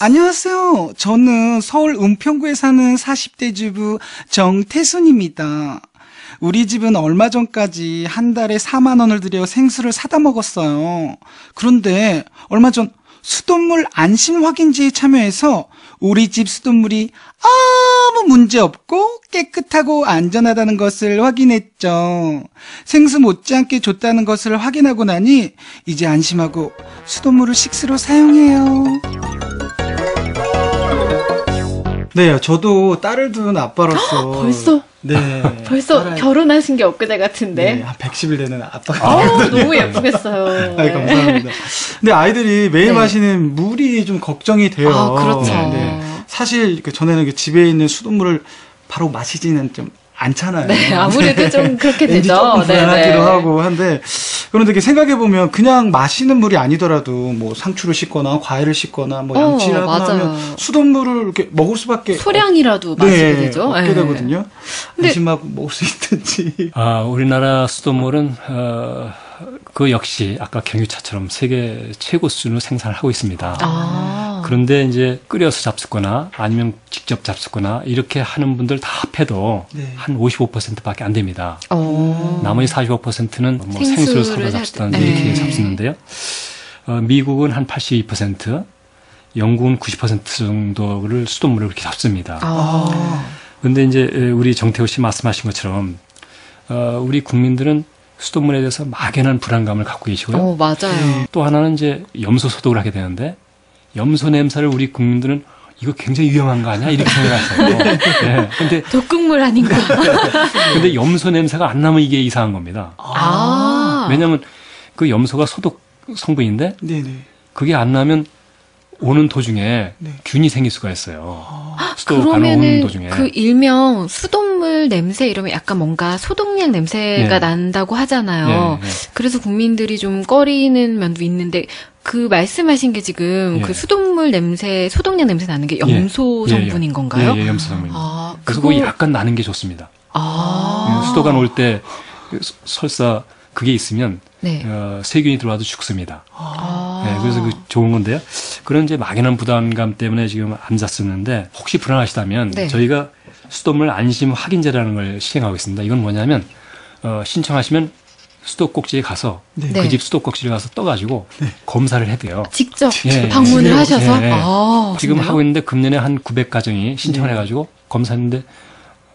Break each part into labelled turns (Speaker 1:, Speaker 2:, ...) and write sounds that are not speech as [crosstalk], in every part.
Speaker 1: 안녕하세요. 저는 서울 은평구에 사는 40대 주부 정태순입니다. 우리 집은 얼마 전까지 한 달에 4만 원을 들여 생수를 사다 먹었어요. 그런데 얼마 전 수돗물 안심 확인제에 참여해서 우리 집 수돗물이 아무 문제 없고 깨끗하고 안전하다는 것을 확인했죠. 생수 못지않게 좋다는 것을 확인하고 나니 이제 안심하고 수돗물을 식수로 사용해요. 네, 저도 딸을 둔 아빠로서
Speaker 2: 벌써?
Speaker 1: 네.
Speaker 2: 벌써
Speaker 1: 딸아이-
Speaker 2: 결혼하신 게 엊그제 같은데.
Speaker 1: 네, 한 110일 되는 아빠가
Speaker 2: 어우, 너무 예쁘겠어요. [laughs]
Speaker 1: 아이,
Speaker 2: 네.
Speaker 1: 감사합니다. 근데 아이들이 매일
Speaker 2: 네.
Speaker 1: 마시는 물이 좀 걱정이 돼요.
Speaker 2: 아, 그렇죠.
Speaker 1: 네. 사실 그 전에는 그 집에 있는 수돗물을 바로 마시지는 좀 않잖아요.
Speaker 2: 네, 아무래도 좀 그렇게 [laughs] 되죠.
Speaker 1: 조금
Speaker 2: 네,
Speaker 1: 불안하기도
Speaker 2: 네.
Speaker 1: 하고 한데 그런데 이렇게 생각해 보면 그냥 마시는 물이 아니더라도 뭐 상추를 씻거나 과일을 씻거나 뭐
Speaker 2: 어,
Speaker 1: 양치를 하거나
Speaker 2: 맞아요.
Speaker 1: 하면 수돗물을 이렇게 먹을 수밖에
Speaker 2: 소량이라도 마시게 되죠.
Speaker 1: 없게
Speaker 2: 네.
Speaker 1: 되거든요.
Speaker 2: 근데-
Speaker 1: 안심하고 먹을 수 있든지.
Speaker 3: 아, 우리나라 수돗물은 어, 그 역시 아까 경유차처럼 세계 최고 수준으로 생산을 하고 있습니다.
Speaker 2: 아.
Speaker 3: 그런데 이제 끓여서 잡수거나 아니면 직접 잡수거나 이렇게 하는 분들 다 합해도
Speaker 1: 네.
Speaker 3: 한 55%밖에 안 됩니다.
Speaker 2: 어.
Speaker 3: 나머지 45%는 뭐
Speaker 2: 생수를
Speaker 3: 생수를 사다
Speaker 2: 살
Speaker 3: 잡수다든지
Speaker 2: 때-
Speaker 3: 이렇게
Speaker 2: 네.
Speaker 3: 잡수는데요. 어, 미국은 한 82%, 영국은 90% 정도를 수돗물을 그렇게 잡습니다.
Speaker 2: 아.
Speaker 3: 근데 이제 에, 우리 정태호 씨 말씀하신 것처럼 어, 우리 국민들은 수돗물에 대해서 막연한 불안감을 갖고 계시고요.
Speaker 2: 어, 맞아요.
Speaker 3: 또 하나는 이제 염소 소독을 하게 되는데 염소 냄새를 우리 국민들은 이거 굉장히 위험한 거 아니야? 이렇게 생각하세요. [laughs] 네. 근데
Speaker 2: 독극물 아닌가? [laughs]
Speaker 3: 근데 염소 냄새가 안 나면 이게 이상한 겁니다.
Speaker 2: 아.
Speaker 3: 왜냐하면 그 염소가 소독 성분인데
Speaker 1: 네네.
Speaker 3: 그게 안 나면 오는 도중에
Speaker 1: 네.
Speaker 3: 균이 생길 수가 있어요. 수도 간호 오는 도중에.
Speaker 2: 그 일명 수 돗물 냄새 이러면 약간 뭔가 소독약 냄새가
Speaker 3: 네.
Speaker 2: 난다고 하잖아요.
Speaker 3: 예, 예.
Speaker 2: 그래서 국민들이 좀 꺼리는 면도 있는데 그 말씀하신 게 지금
Speaker 3: 예.
Speaker 2: 그 수돗물 냄새, 소독약 냄새 나는 게 염소
Speaker 3: 예, 예.
Speaker 2: 성분인 건가요?
Speaker 3: 예, 예, 염소 성분입니다.
Speaker 2: 아, 그거
Speaker 3: 약간 나는 게 좋습니다.
Speaker 2: 아.
Speaker 3: 예, 수도관 올 때 설사 그게 있으면
Speaker 2: 네.
Speaker 3: 어, 세균이 들어와도 죽습니다.
Speaker 2: 아.
Speaker 3: 네, 그래서 그 좋은 건데요. 그런 이제 막연한 부담감 때문에 지금 안 잤었는데 혹시 불안하시다면
Speaker 2: 네.
Speaker 3: 저희가 수돗물 안심 확인제라는 걸 시행하고 있습니다. 이건 뭐냐면 어, 신청하시면 수도꼭지에 가서
Speaker 1: 네.
Speaker 2: 네.
Speaker 3: 그집 수도꼭지를 가서 떠가지고 검사를 해대요.
Speaker 2: 직접
Speaker 3: 예,
Speaker 2: 방문을
Speaker 3: 예,
Speaker 2: 하셔서
Speaker 3: 예, 예.
Speaker 2: 아,
Speaker 3: 지금
Speaker 2: 그래요?
Speaker 3: 하고 있는데 금년에 한 900가정이 신청을
Speaker 1: 네.
Speaker 3: 해가지고 검사했는데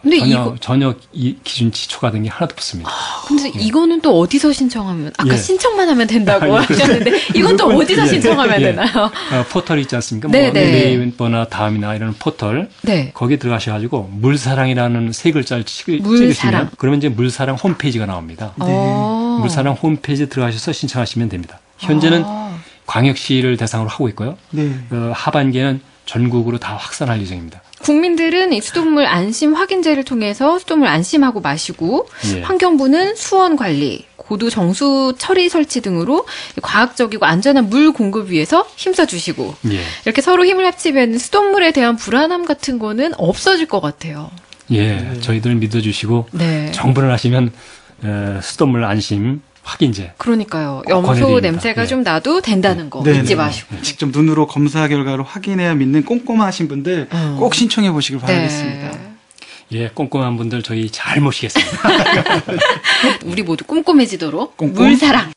Speaker 2: 근데
Speaker 3: 전혀
Speaker 2: 이거
Speaker 3: 전혀 이 기준치 초과된 게 하나도 없습니다.
Speaker 2: 근데 이거는 또 어디서 신청하면 아까
Speaker 3: 예.
Speaker 2: 신청만 하면 된다고 [laughs]
Speaker 3: 아, 예.
Speaker 2: 하셨는데 [laughs] 이건 또 어디서
Speaker 3: 예.
Speaker 2: 신청하면
Speaker 3: 예.
Speaker 2: 되나요?
Speaker 3: 어, 포털 있지 않습니까?
Speaker 2: 네,
Speaker 3: 뭐
Speaker 2: 네.
Speaker 3: 네이버나 다음이나 이런 포털
Speaker 2: 네.
Speaker 3: 거기 들어가셔 가지고 물사랑이라는 세 글자를 치,
Speaker 2: 물사랑.
Speaker 3: 찍으시면 그러면 이제 물사랑 홈페이지가 나옵니다.
Speaker 2: 어.
Speaker 3: 물사랑 홈페이지 들어가셔서 신청하시면 됩니다. 현재는
Speaker 2: 아.
Speaker 3: 광역시를 대상으로 하고 있고요.
Speaker 1: 네.
Speaker 3: 어, 하반기에는 전국으로 다 확산할 예정입니다.
Speaker 2: 국민들은 이 수돗물 안심 확인제를 통해서 수돗물 안심하고 마시고
Speaker 3: 예.
Speaker 2: 환경부는 수원 관리, 고도 정수 처리 설치 등으로 과학적이고 안전한 물 공급 위해서 힘써 주시고
Speaker 3: 예.
Speaker 2: 이렇게 서로 힘을 합치면 수돗물에 대한 불안함 같은 거는 없어질 것 같아요.
Speaker 3: 예.
Speaker 1: 네.
Speaker 3: 저희들 믿어주시고
Speaker 2: 네.
Speaker 3: 정부를 하시면 어, 수돗물 안심 확인제
Speaker 2: 그러니까요.
Speaker 3: 꼭
Speaker 2: 염소. 냄새가
Speaker 3: 예.
Speaker 2: 좀 나도 된다는 거
Speaker 1: 네,
Speaker 2: 잊지
Speaker 1: 네.
Speaker 2: 마시고.
Speaker 1: 직접 눈으로 검사 결과를 확인해야 믿는 꼼꼼하신 분들
Speaker 2: 음.
Speaker 1: 꼭 신청해 보시길 바라겠습니다.
Speaker 2: 네.
Speaker 3: 예, 꼼꼼한 분들 저희 잘 모시겠습니다. [laughs]
Speaker 2: 우리 모두 꼼꼼해지도록
Speaker 1: 꼼꼼?
Speaker 2: 물사랑